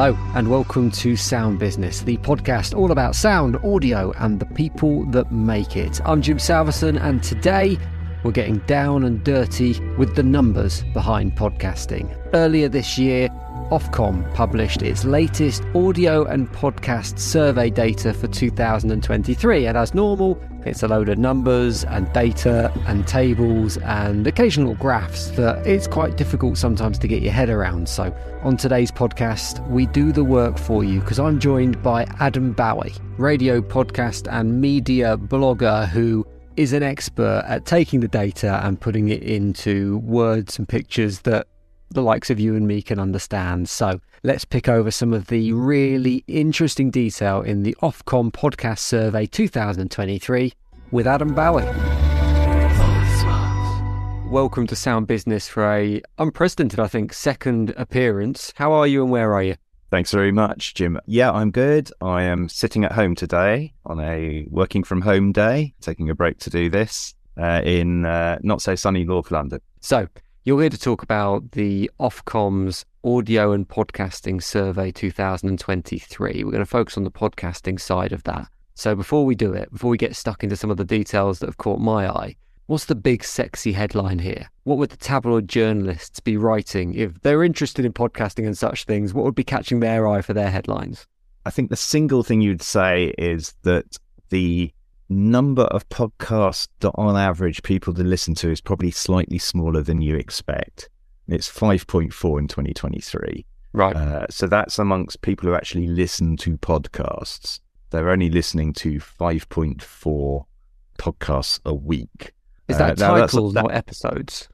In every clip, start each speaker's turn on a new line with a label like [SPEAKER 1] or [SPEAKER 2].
[SPEAKER 1] Hello, and welcome to Sound Business, the podcast all about sound, audio, and the people that make it. I'm Jim Salveson, and today we're getting down and dirty with the numbers behind podcasting. Earlier this year, Ofcom published its latest audio and podcast survey data for 2023, and as normal, it's a load of numbers and data and tables and occasional graphs that it's quite difficult sometimes to get your head around. So, on today's podcast, we do the work for you because I'm joined by Adam Bowie, radio podcast and media blogger who is an expert at taking the data and putting it into words and pictures that the likes of you and me can understand. So let's pick over some of the really interesting detail in the Ofcom Podcast Survey 2023 with Adam Bowie. Welcome to Sound Business for a unprecedented, I think, second appearance. How are you and where are you?
[SPEAKER 2] Thanks very much, Jim. Yeah, I'm good. I am sitting at home today on a working from home day, taking a break to do this uh, in uh, not so sunny North London.
[SPEAKER 1] So, you're here to talk about the Ofcom's Audio and Podcasting Survey 2023. We're going to focus on the podcasting side of that. So before we do it, before we get stuck into some of the details that have caught my eye, what's the big sexy headline here? What would the tabloid journalists be writing if they're interested in podcasting and such things? What would be catching their eye for their headlines?
[SPEAKER 2] I think the single thing you'd say is that the number of podcasts that on average people to listen to is probably slightly smaller than you expect. It's 5.4 in 2023.
[SPEAKER 1] Right.
[SPEAKER 2] Uh, so that's amongst people who actually listen to podcasts. They're only listening to 5.4 podcasts a week.
[SPEAKER 1] Is that uh, titles, that, not episodes?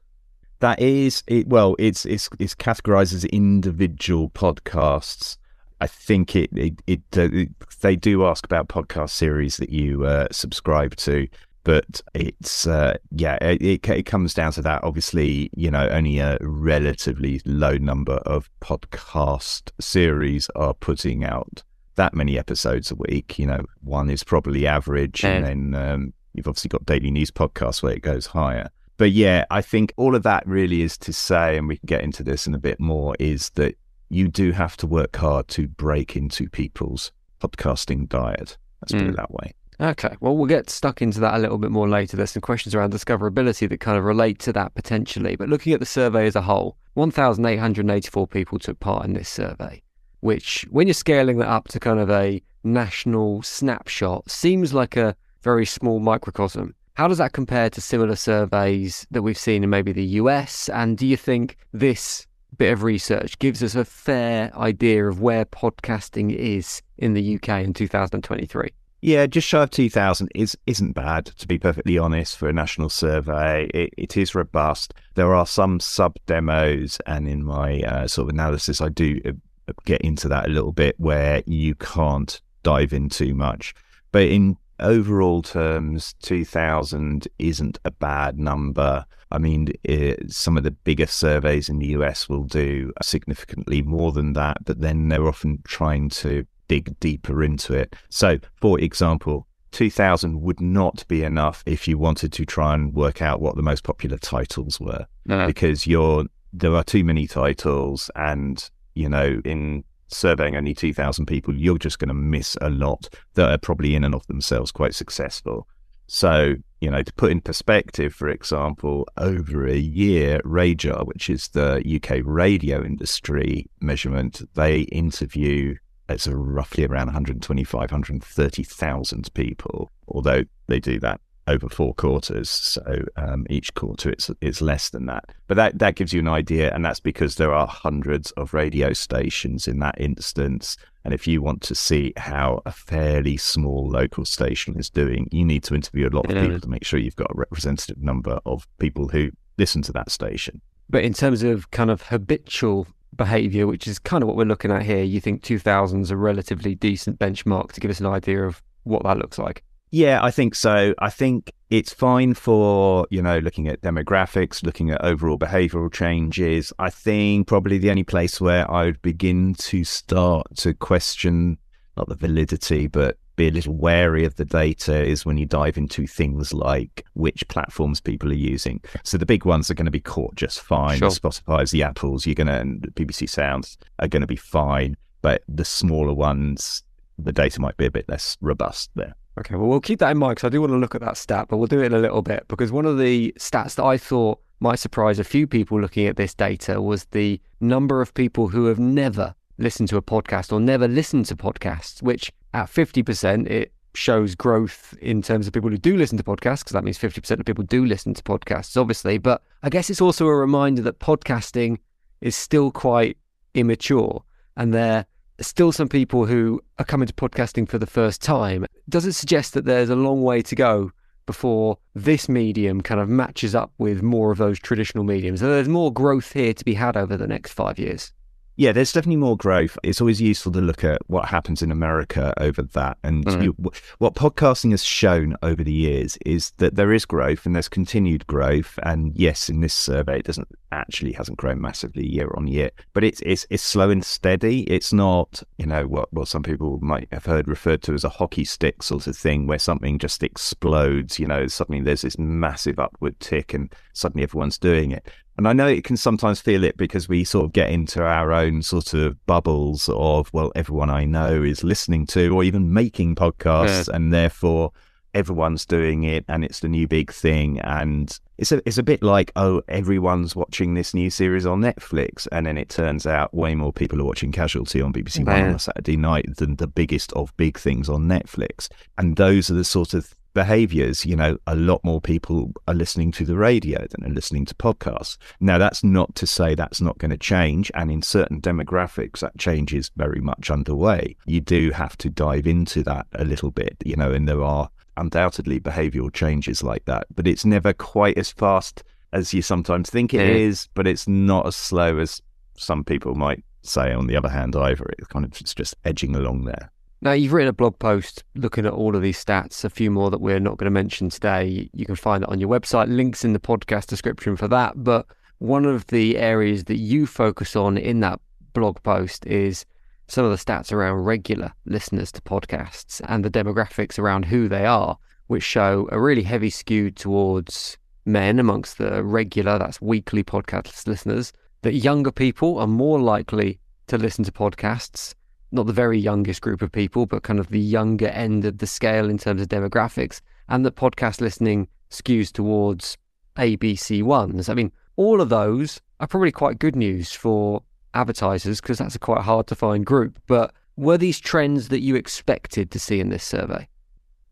[SPEAKER 2] That is it. Well, it's it's it's categorized as individual podcasts. I think it it, it, uh, it, they do ask about podcast series that you uh, subscribe to, but it's uh, yeah it, it comes down to that. Obviously, you know, only a relatively low number of podcast series are putting out that many episodes a week. You know, one is probably average, and then um, you've obviously got daily news podcasts where it goes higher. But yeah, I think all of that really is to say, and we can get into this in a bit more, is that you do have to work hard to break into people's podcasting diet. Let's mm. put it hmm. that way.
[SPEAKER 1] Okay. Well, we'll get stuck into that a little bit more later. There's some questions around discoverability that kind of relate to that potentially. But looking at the survey as a whole, 1,884 people took part in this survey, which, when you're scaling that up to kind of a national snapshot, seems like a very small microcosm. How does that compare to similar surveys that we've seen in maybe the US? And do you think this bit of research gives us a fair idea of where podcasting is in the UK in 2023.
[SPEAKER 2] Yeah, just shy of 2,000 is, isn't bad, to be perfectly honest, for a national survey. It, it is robust. There are some sub demos, and in my uh, sort of analysis, I do uh, get into that a little bit where you can't dive in too much. But in overall terms, 2000 isn't a bad number. I mean, it, some of the biggest surveys in the US will do significantly more than that, but then they're often trying to dig deeper into it. So, for example, 2000 would not be enough if you wanted to try and work out what the most popular titles were, no. because you're there are too many titles, and you know, in surveying only 2,000 people, you're just going to miss a lot that are probably in and of themselves quite successful. So, you know, to put in perspective, for example, over a year, RAJAR, which is the UK radio industry measurement, they interview it's roughly around 125, 130,000 people, although they do that over four quarters. So um, each quarter it's it's less than that. But that that gives you an idea, and that's because there are hundreds of radio stations in that instance. And if you want to see how a fairly small local station is doing, you need to interview a lot of people to make sure you've got a representative number of people who listen to that station.
[SPEAKER 1] But in terms of kind of habitual behavior, which is kind of what we're looking at here, you think 2000 is a relatively decent benchmark to give us an idea of what that looks like?
[SPEAKER 2] Yeah, I think so. I think it's fine for, you know, looking at demographics, looking at overall behavioral changes. I think probably the only place where I would begin to start to question not the validity, but be a little wary of the data is when you dive into things like which platforms people are using. So the big ones are going to be caught just fine. Sure. The Spotify's, the Apples, you're going to, and BBC Sounds are going to be fine. but the smaller ones, the data might be a bit less robust there.
[SPEAKER 1] Okay, well, we'll keep that in mind because I do want to look at that stat, but we'll do it in a little bit because one of the stats that I thought might surprise a few people looking at this data was the number of people who have never listened to a podcast or never listened to podcasts, which at 50%, it shows growth in terms of people who do listen to podcasts, because that means 50% of people do listen to podcasts, obviously. But I guess it's also a reminder that podcasting is still quite immature and there still some people who are coming to podcasting for the first time. Does it suggest that there's a long way to go before this medium kind of matches up with more of those traditional mediums? So there's more growth here to be had over the next five years.
[SPEAKER 2] Yeah, there's definitely more growth. It's always useful to look at what happens in America over that. And mm-hmm. you, what podcasting has shown over the years is that there is growth and there's continued growth. And yes, in this survey, it doesn't actually hasn't grown massively year on year, but it's it's it's slow and steady. It's not you know what what some people might have heard referred to as a hockey stick sort of thing, where something just explodes. You know, suddenly there's this massive upward tick, and suddenly everyone's doing it. And I know it can sometimes feel it because we sort of get into our own sort of bubbles of, well, everyone I know is listening to or even making podcasts, yeah. and therefore everyone's doing it and it's the new big thing. And it's a, it's a bit like, oh, everyone's watching this new series on Netflix. And then it turns out way more people are watching Casualty on BBC One on a Saturday night than the biggest of big things on Netflix. And those are the sort of behaviors. You know, a lot more people are listening to the radio than are listening to podcasts. Now, that's not to say that's not going to change. And in certain demographics, that change is very much underway. You do have to dive into that a little bit, you know, and there are undoubtedly behavioral changes like that, but it's never quite as fast as you sometimes think it yeah. is. but it's not as slow as some people might say on the other hand either. It kind of it's just edging along there.
[SPEAKER 1] Now, you've written a blog post looking at all of these stats, a few more that we're not going to mention today. You can find it on your website, links in the podcast description for that. But one of the areas that you focus on in that blog post is some of the stats around regular listeners to podcasts and the demographics around who they are, which show a really heavy skew towards men amongst the regular, that's weekly podcast listeners, that younger people are more likely to listen to podcasts not the very youngest group of people, but kind of the younger end of the scale in terms of demographics, and that podcast listening skews towards ABC ones. I mean, all of those are probably quite good news for advertisers because that's a quite hard to find group. But were these trends that you expected to see in this survey?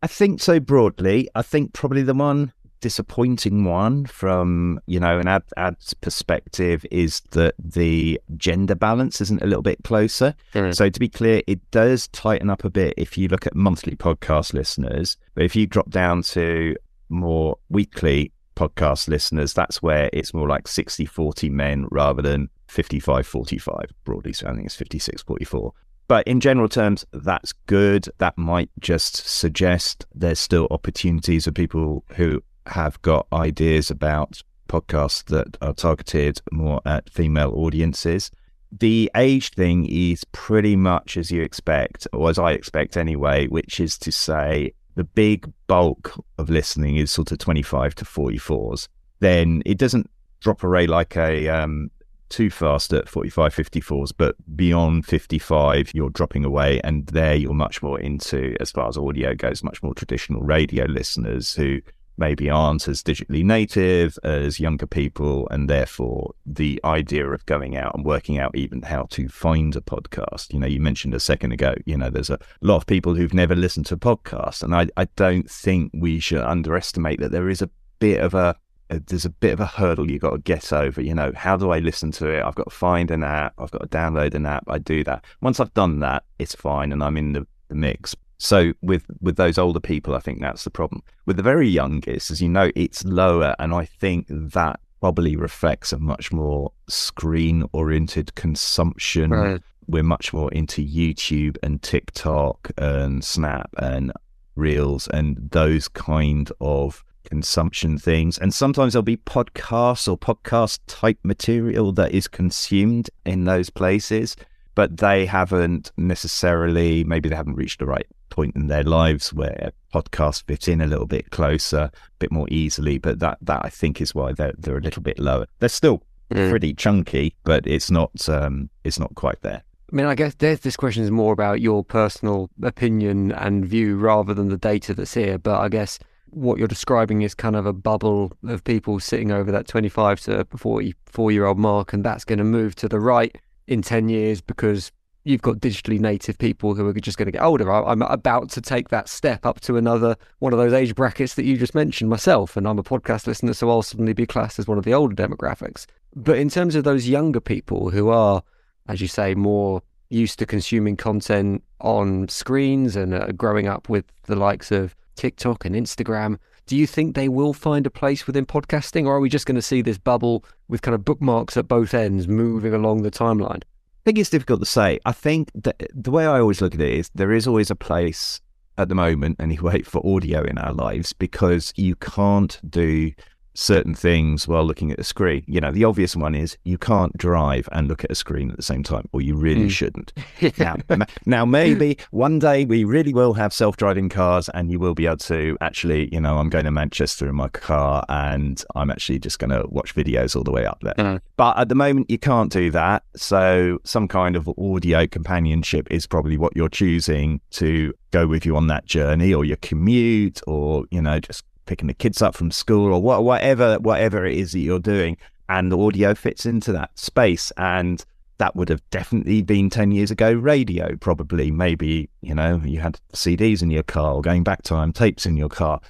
[SPEAKER 2] I think so broadly. I think probably the one disappointing one from you know an ad ad's perspective is that the gender balance isn't a little bit closer. Mm. So to be clear, it does tighten up a bit if you look at monthly podcast listeners, but if you drop down to more weekly podcast listeners, that's where it's more like 60 40 men rather than 55 45 broadly. So I think it's 56 44. But in general terms, that's good. That might just suggest there's still opportunities for people who have got ideas about podcasts that are targeted more at female audiences. The age thing is pretty much as you expect, or as I expect anyway, which is to say the big bulk of listening is sort of 25 to 44s. Then it doesn't drop away like a um, too fast at 45, 54s, but beyond 55, you're dropping away. And there you're much more into, as far as audio goes, much more traditional radio listeners who maybe aren't as digitally native as younger people, and therefore the idea of going out and working out even how to find a podcast. You know, you mentioned a second ago, you know, there's a lot of people who've never listened to podcasts, and I, I don't think we should underestimate that there is a bit of a there's a bit of a hurdle you've got to get over. You know, how do I listen to it? I've got to find an app. I've got to download an app. I do that. Once I've done that, it's fine, and I'm in the, the mix. So with with those older people, I think that's the problem. With the very youngest, as you know, it's lower, and I think that probably reflects a much more screen oriented consumption. Right. We're much more into YouTube and TikTok and Snap and Reels and those kind of consumption things. And sometimes there'll be podcasts or podcast type material that is consumed in those places, but they haven't necessarily, maybe they haven't reached the right point in their lives where podcasts fit in a little bit closer, a bit more easily. But that that I think is why they're they're a little bit lower. They're still mm. pretty chunky, but it's not um, it's not quite there.
[SPEAKER 1] I mean, I guess this question is more about your personal opinion and view rather than the data that's here. But I guess what you're describing is kind of a bubble of people sitting over that 25 to 44 year old mark, and that's going to move to the right in 10 years because you've got digitally native people who are just going to get older. I'm about to take that step up to another one of those age brackets that you just mentioned myself, and I'm a podcast listener, so I'll suddenly be classed as one of the older demographics. But in terms of those younger people who are, as you say, more used to consuming content on screens and uh, growing up with the likes of TikTok and Instagram, do you think they will find a place within podcasting, or are we just going to see this bubble with kind of bookmarks at both ends moving along the timeline?
[SPEAKER 2] I think it's difficult to say. I think that the way I always look at it is there is always a place at the moment, anyway, for audio in our lives because you can't do certain things while looking at a screen. You know, the obvious one is you can't drive and look at a screen at the same time, or you really mm. shouldn't. now, now, maybe one day we really will have self-driving cars, and you will be able to actually, you know, I'm going to Manchester in my car, and I'm actually just going to watch videos all the way up there. Mm. But at the moment, you can't do that. So some kind of audio companionship is probably what you're choosing to go with you on that journey, or your commute, or you know, just picking the kids up from school or what, whatever whatever it is that you're doing, and the audio fits into that space. And that would have definitely been 10 years ago radio probably. Maybe you know you had cds in your car or going back time tapes in your car.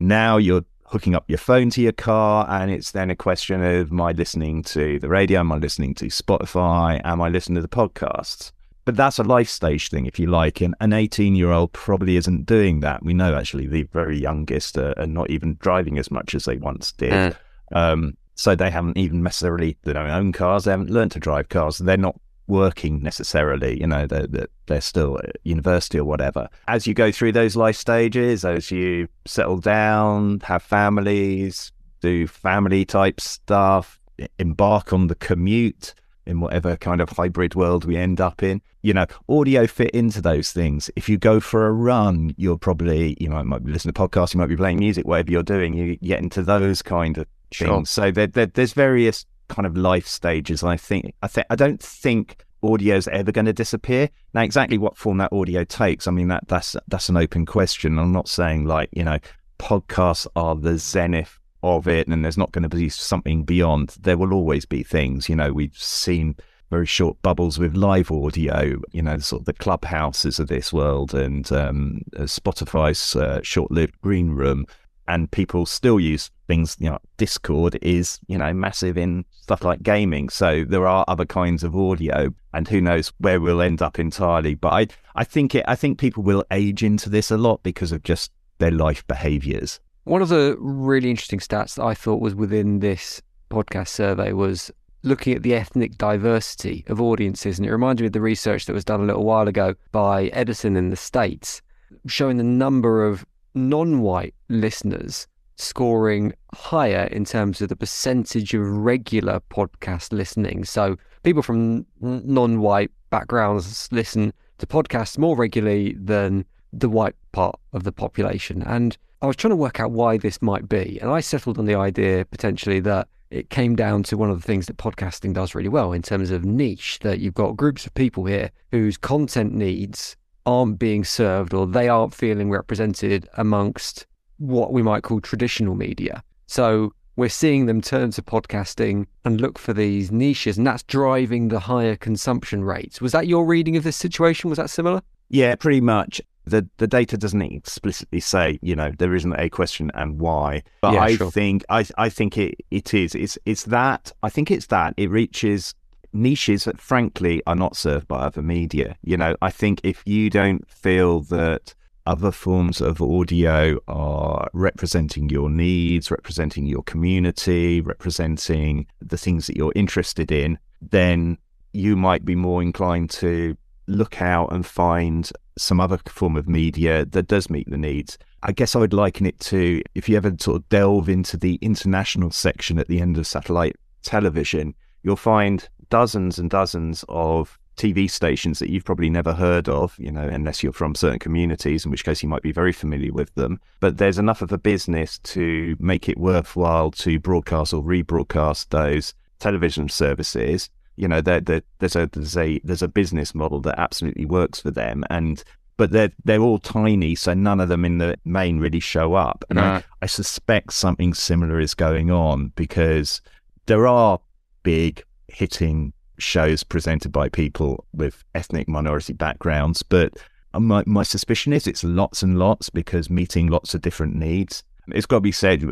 [SPEAKER 2] Now you're hooking up your phone to your car and it's then a question of am i listening to the radio? Am i listening to spotify? Am i listening to the podcasts but that's a life stage thing, if you like. And an 18 year old probably isn't doing that. We know actually the very youngest are, are not even driving as much as they once did. Uh. Um, so they haven't even necessarily their own cars. They haven't learned to drive cars. They're not working necessarily. You know, they're, they're still at university or whatever. As you go through those life stages, as you settle down, have families, do family type stuff, embark on the commute, in whatever kind of hybrid world we end up in. You know, audio fit into those things. If you go for a run, you're probably, you know, might be listening to podcasts, you might be playing music, whatever you're doing, you get into those kind of sure. things. So there, there, there's various kind of life stages. I think, I think, I don't think audio is ever going to disappear. Now, exactly what form that audio takes, I mean, that that's that's an open question. I'm not saying like, you know, podcasts are the zenith of it and there's not going to be something beyond. There will always be things, you know, we've seen very short bubbles with live audio, you know, sort of the clubhouses of this world and um, uh, Spotify's uh, short lived green room. And people still use things, you know, Discord is, you know, massive in stuff like gaming. So there are other kinds of audio and who knows where we'll end up entirely. But I, I think it, I think people will age into this a lot because of just their life behaviors.
[SPEAKER 1] One of the really interesting stats that I thought was within this podcast survey was looking at the ethnic diversity of audiences. And it reminded me of the research that was done a little while ago by Edison in the States, showing the number of non white listeners scoring higher in terms of the percentage of regular podcast listening. So people from non white backgrounds listen to podcasts more regularly than the white part of the population. And I was trying to work out why this might be. And I settled on the idea potentially that it came down to one of the things that podcasting does really well in terms of niche, that you've got groups of people here whose content needs aren't being served or they aren't feeling represented amongst what we might call traditional media. So we're seeing them turn to podcasting and look for these niches, and that's driving the higher consumption rates. Was that your reading of this situation? Was that similar?
[SPEAKER 2] Yeah, pretty much. The the data doesn't explicitly say you know there isn't a question and why but yeah, i sure. think i i think it it is. It's it's that i think it's that. It reaches niches that frankly are not served by other media. You know i think if you don't feel that other forms of audio are representing your needs representing your community representing the things that you're interested in then you might be more inclined to look out and find some other form of media that does meet the needs. I guess I would liken it to if you ever sort of delve into the international section at the end of satellite television, you'll find dozens and dozens of TV stations that you've probably never heard of, you know, unless you're from certain communities, in which case you might be very familiar with them. But there's enough of a business to make it worthwhile to broadcast or rebroadcast those television services You know, they're, they're, there's a there's a there's a business model that absolutely works for them, and but they're they're all tiny, so none of them in the main really show up. And I, I suspect something similar is going on because there are big hitting shows presented by people with ethnic minority backgrounds, but my my suspicion is it's lots and lots because meeting lots of different needs. It's got to be said,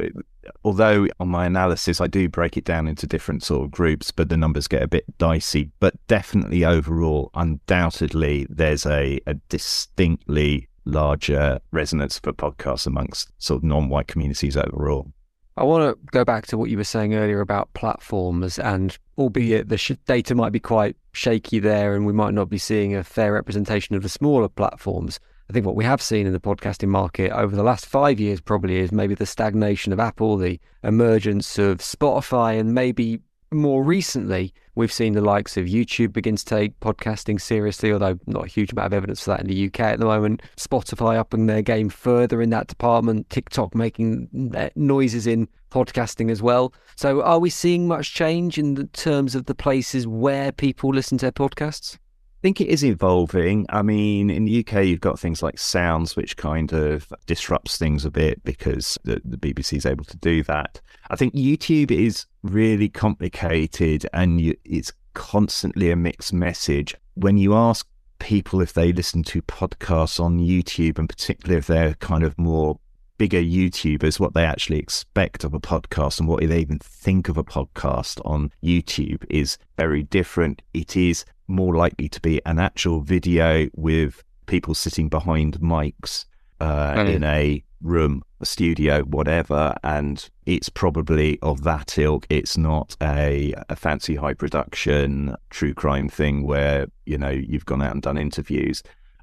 [SPEAKER 2] although on my analysis I do break it down into different sort of groups, but the numbers get a bit dicey. But definitely overall, undoubtedly, there's a, a distinctly larger resonance for podcasts amongst sort of non-white communities overall.
[SPEAKER 1] I want to go back to what you were saying earlier about platforms, and albeit the sh- data might be quite shaky there, and we might not be seeing a fair representation of the smaller platforms. I think what we have seen in the podcasting market over the last five years probably is maybe the stagnation of Apple, the emergence of Spotify, and maybe more recently, we've seen the likes of YouTube begin to take podcasting seriously, although not a huge amount of evidence for that in the UK at the moment. Spotify upping their game further in that department, TikTok making noises in podcasting as well. So, are we seeing much change in the terms of the places where people listen to their podcasts?
[SPEAKER 2] I think it is evolving. I mean, in the UK, you've got things like Sounds, which kind of disrupts things a bit because the, the BBC is able to do that. I think YouTube is really complicated and you, it's constantly a mixed message. When you ask people if they listen to podcasts on YouTube, and particularly if they're kind of more bigger YouTubers, what they actually expect of a podcast and what they even think of a podcast on YouTube is very different. It is more likely to be an actual video with people sitting behind mics uh, mm. in a room, a studio, whatever, and it's probably of that ilk. It's not a, a fancy high production true crime thing where you know you've gone out and done interviews.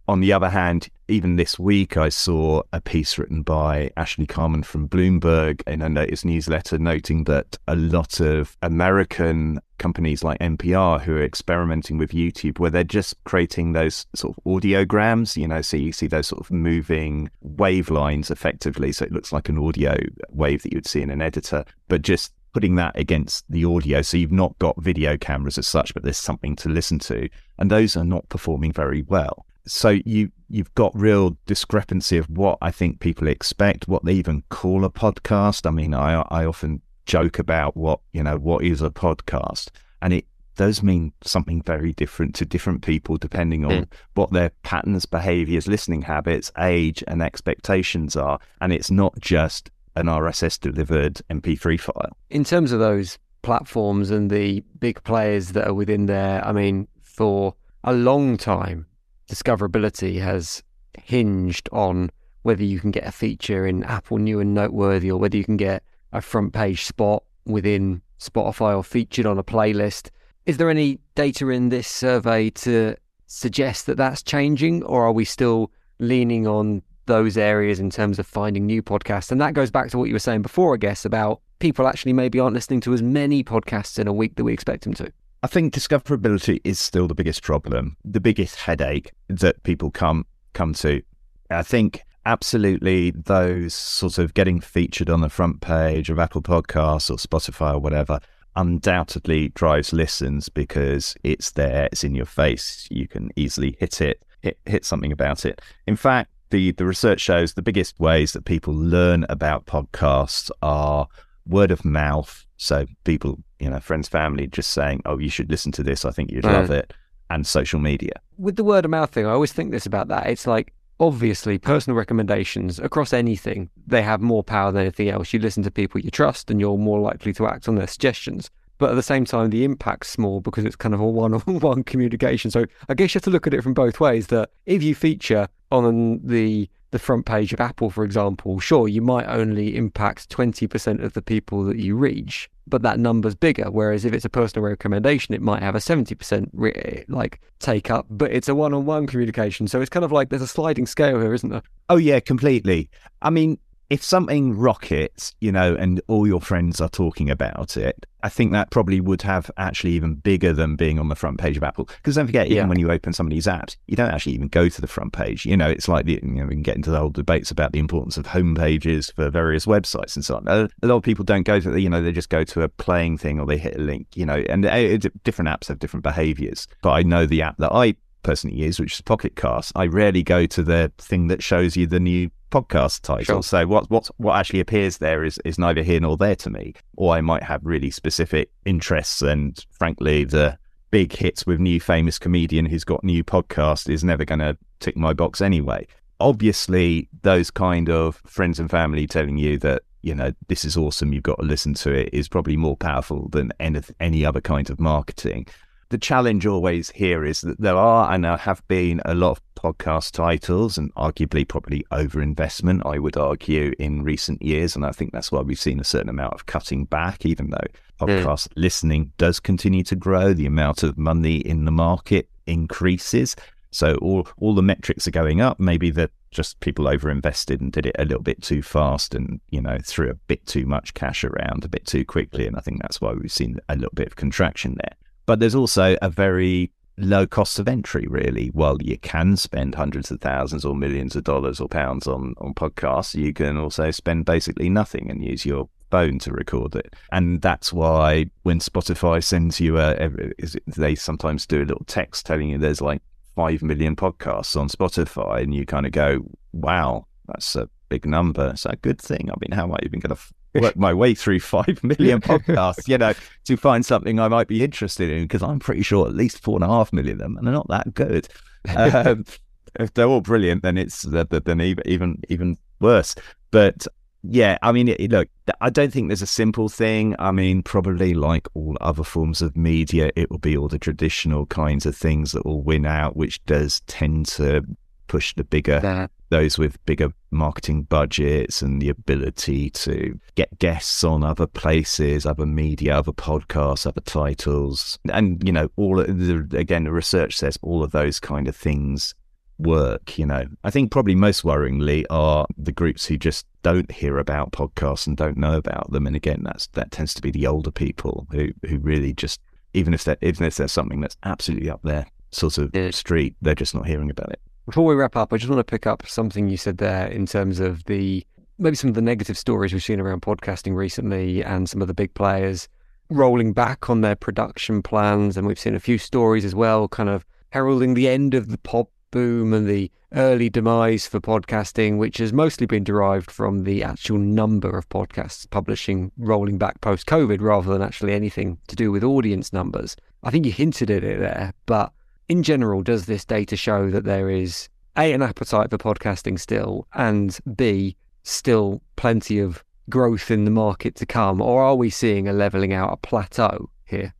[SPEAKER 2] On the other hand, even this week, I saw a piece written by Ashley Carman from Bloomberg in a notice newsletter noting that a lot of American companies like NPR who are experimenting with YouTube, where they're just creating those sort of audiograms, you know, so you see those sort of moving wave lines effectively. So it looks like an audio wave that you'd see in an editor, but just putting that against the audio. So you've not got video cameras as such, but there's something to listen to. And those are not performing very well so you you've got real discrepancy of what I think people expect, what they even call a podcast. I mean, I I often joke about what you know what is a podcast, and it does mean something very different to different people depending on mm. what their patterns, behaviors, listening habits, age, and expectations are. And it's not just an RSS delivered MP3 file.
[SPEAKER 1] In terms of those platforms and the big players that are within there, I mean, for a long time, discoverability has hinged on whether you can get a feature in Apple New and Noteworthy or whether you can get a front page spot within Spotify or featured on a playlist. Is there any data in this survey to suggest that that's changing, or are we still leaning on those areas in terms of finding new podcasts? And that goes back to what you were saying before, I guess, about people actually maybe aren't listening to as many podcasts in a week that we expect them to.
[SPEAKER 2] I think discoverability is still the biggest problem, the biggest headache that people come come to. I think absolutely those sort of getting featured on the front page of Apple Podcasts or Spotify or whatever undoubtedly drives listens because it's there, it's in your face. You can easily hit it, hit, hit something about it. In fact, the, the research shows the biggest ways that people learn about podcasts are word of mouth. So people, you know, friends, family just saying, oh, you should listen to this. I think you'd mm. love it. And social media.
[SPEAKER 1] With the word of mouth thing, I always think this about that. It's like, obviously, personal recommendations across anything, they have more power than anything else. You listen to people you trust and you're more likely to act on their suggestions. But at the same time, the impact's small because it's kind of a one on one communication. So I guess you have to look at it from both ways that if you feature on the the front page of Apple, for example, sure, you might only impact 20% of the people that you reach, but that number's bigger. Whereas if it's a personal recommendation, it might have a 70% re- like take up, but it's a one on one communication. So it's kind of like there's a sliding scale here, isn't there?
[SPEAKER 2] Oh, yeah, completely. I mean, if something rockets, you know, and all your friends are talking about it, I think that probably would have actually even bigger than being on the front page of Apple. Because don't forget, even yeah. when you open some of these apps, you don't actually even go to the front page. You know, it's like the, you know, we can get into the whole debates about the importance of home pages for various websites and so on. A, lot of people don't go to, the, you know, they just go to a playing thing or they hit a link, you know, and uh, different apps have different behaviors. But I know the app that I personally use, which is Pocket Cast, I rarely go to the thing that shows you the new podcast title. Sure. So what what what actually appears there is is neither here nor there to me. Or I might have really specific interests, and frankly, the big hits with new famous comedian who's got new podcast is never going to tick my box anyway. Obviously, those kind of friends and family telling you that you know this is awesome, you've got to listen to it, is probably more powerful than any any other kind of marketing the challenge always here is that there are and there have been a lot of podcast titles and arguably probably overinvestment, I would argue, in recent years. And I think that's why we've seen a certain amount of cutting back, even though hmm. podcast mm. listening does continue to grow, the amount of money in the market increases. So all all the metrics are going up. Maybe that just people overinvested and did it a little bit too fast and, you know, threw a bit too much cash around a bit too quickly. And I think that's why we've seen a little bit of contraction there. But there's also a very low cost of entry, really. While you can spend hundreds of thousands or millions of dollars or pounds on, on podcasts, you can also spend basically nothing and use your phone to record it. And that's why when Spotify sends you a, they sometimes do a little text telling you there's like 5 million podcasts on Spotify, and you kind of go, wow, that's a big number. It's a good thing. I mean, how am I even going to work my way through five million podcasts, you know, to find something I might be interested in because I'm pretty sure at least four and a half million of them, and they're not that good. Um, if they're all brilliant, then it's then even even worse. But yeah, I mean, it, look, I don't think there's a simple thing. I mean, probably like all other forms of media, it will be all the traditional kinds of things that will win out, which does tend to push the bigger that. those with bigger marketing budgets and the ability to get guests on other places, other media, other podcasts, other titles, and you know, all the, again, the research says all of those kind of things work. You know, I think probably most worryingly are the groups who just don't hear about podcasts and don't know about them. And again, that's that tends to be the older people who who really just even if they even if there's something that's absolutely up there sort of street, they're just not hearing about it.
[SPEAKER 1] Before we wrap up, I just want to pick up something you said there in terms of the maybe some of the negative stories we've seen around podcasting recently and some of the big players rolling back on their production plans. And we've seen a few stories as well, kind of heralding the end of the pop boom and the early demise for podcasting, which has mostly been derived from the actual number of podcasts publishing rolling back post COVID rather than actually anything to do with audience numbers. I think you hinted at it there, but in general, does this data show that there is A, an appetite for podcasting still, and B, still plenty of growth in the market to come? Or are we seeing a leveling out, a plateau here?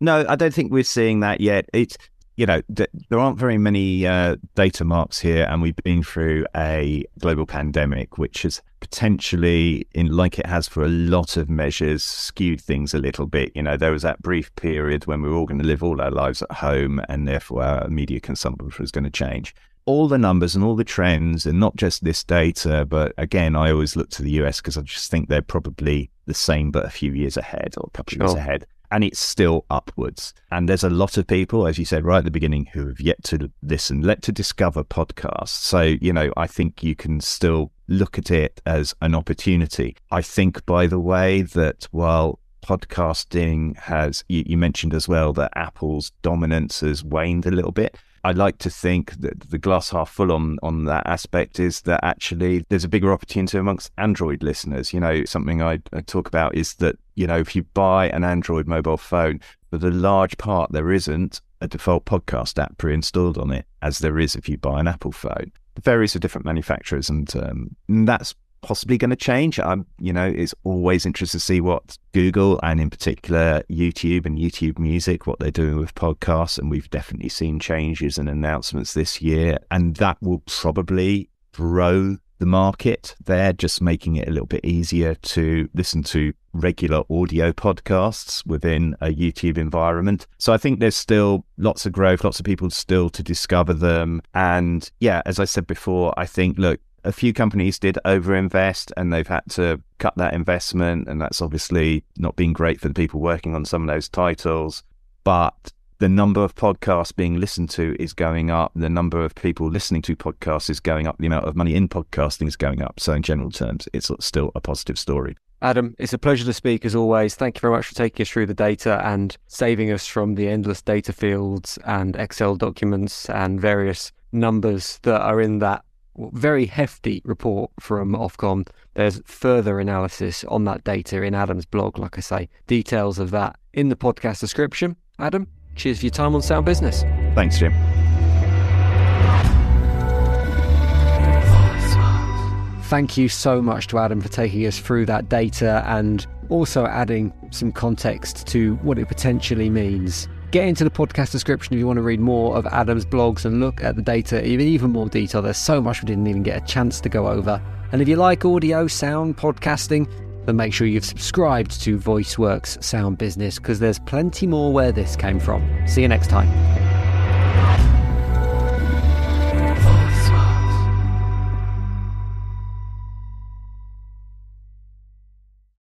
[SPEAKER 2] No, I don't think we're seeing that yet. It's you know, th- there aren't very many uh, data marks here, and we've been through a global pandemic, which has potentially, in like it has for a lot of measures, skewed things a little bit. You know, there was that brief period when we were all going to live all our lives at home, and therefore our media consumption was going to change. All the numbers and all the trends, and not just this data, but again, I always look to the US because I just think they're probably the same, but a few years ahead or a couple sure. of years ahead and it's still upwards. And there's a lot of people, as you said right at the beginning, who have yet to listen, let to discover podcasts. So, you know, I think you can still look at it as an opportunity. I think, by the way, that while podcasting has, you, you mentioned as well that Apple's dominance has waned a little bit. I like to think that the glass half full on on that aspect is that actually there's a bigger opportunity amongst Android listeners. You know, something I, I talk about is that you know if you buy an Android mobile phone, for the large part there isn't a default podcast app pre-installed on it, as there is if you buy an Apple phone. Various of different manufacturers, and, um, that's possibly going to change. I'm, you know, it's always interesting to see what Google and in particular YouTube and YouTube Music, what they're doing with podcasts. And we've definitely seen changes and announcements this year. And that will probably grow the market. They're just making it a little bit easier to listen to regular audio podcasts within a YouTube environment. So I think there's still lots of growth, lots of people still to discover them. And yeah, as I said before, I think, look, a few companies did overinvest and they've had to cut that investment. And that's obviously not been great for the people working on some of those titles. But the number of podcasts being listened to is going up. The number of people listening to podcasts is going up. The amount of money in podcasting is going up. So, in general terms, it's still a positive story.
[SPEAKER 1] Adam, it's a pleasure to speak as always. Thank you very much for taking us through the data and saving us from the endless data fields and Excel documents and various numbers that are in that very hefty report from Ofcom. There's further analysis on that data in Adam's blog, like I say, details of that in the podcast description. Adam, cheers for your time on Sound Business.
[SPEAKER 2] Thanks, Jim.
[SPEAKER 1] Thank you so much to Adam for taking us through that data and also adding some context to what it potentially means. Get into the podcast description if you want to read more of Adam's blogs and look at the data in even more detail. There's so much we didn't even get a chance to go over. And if you like audio, sound, podcasting, then make sure you've subscribed to VoiceWorks Sound Business because there's plenty more where this came from. See you next time.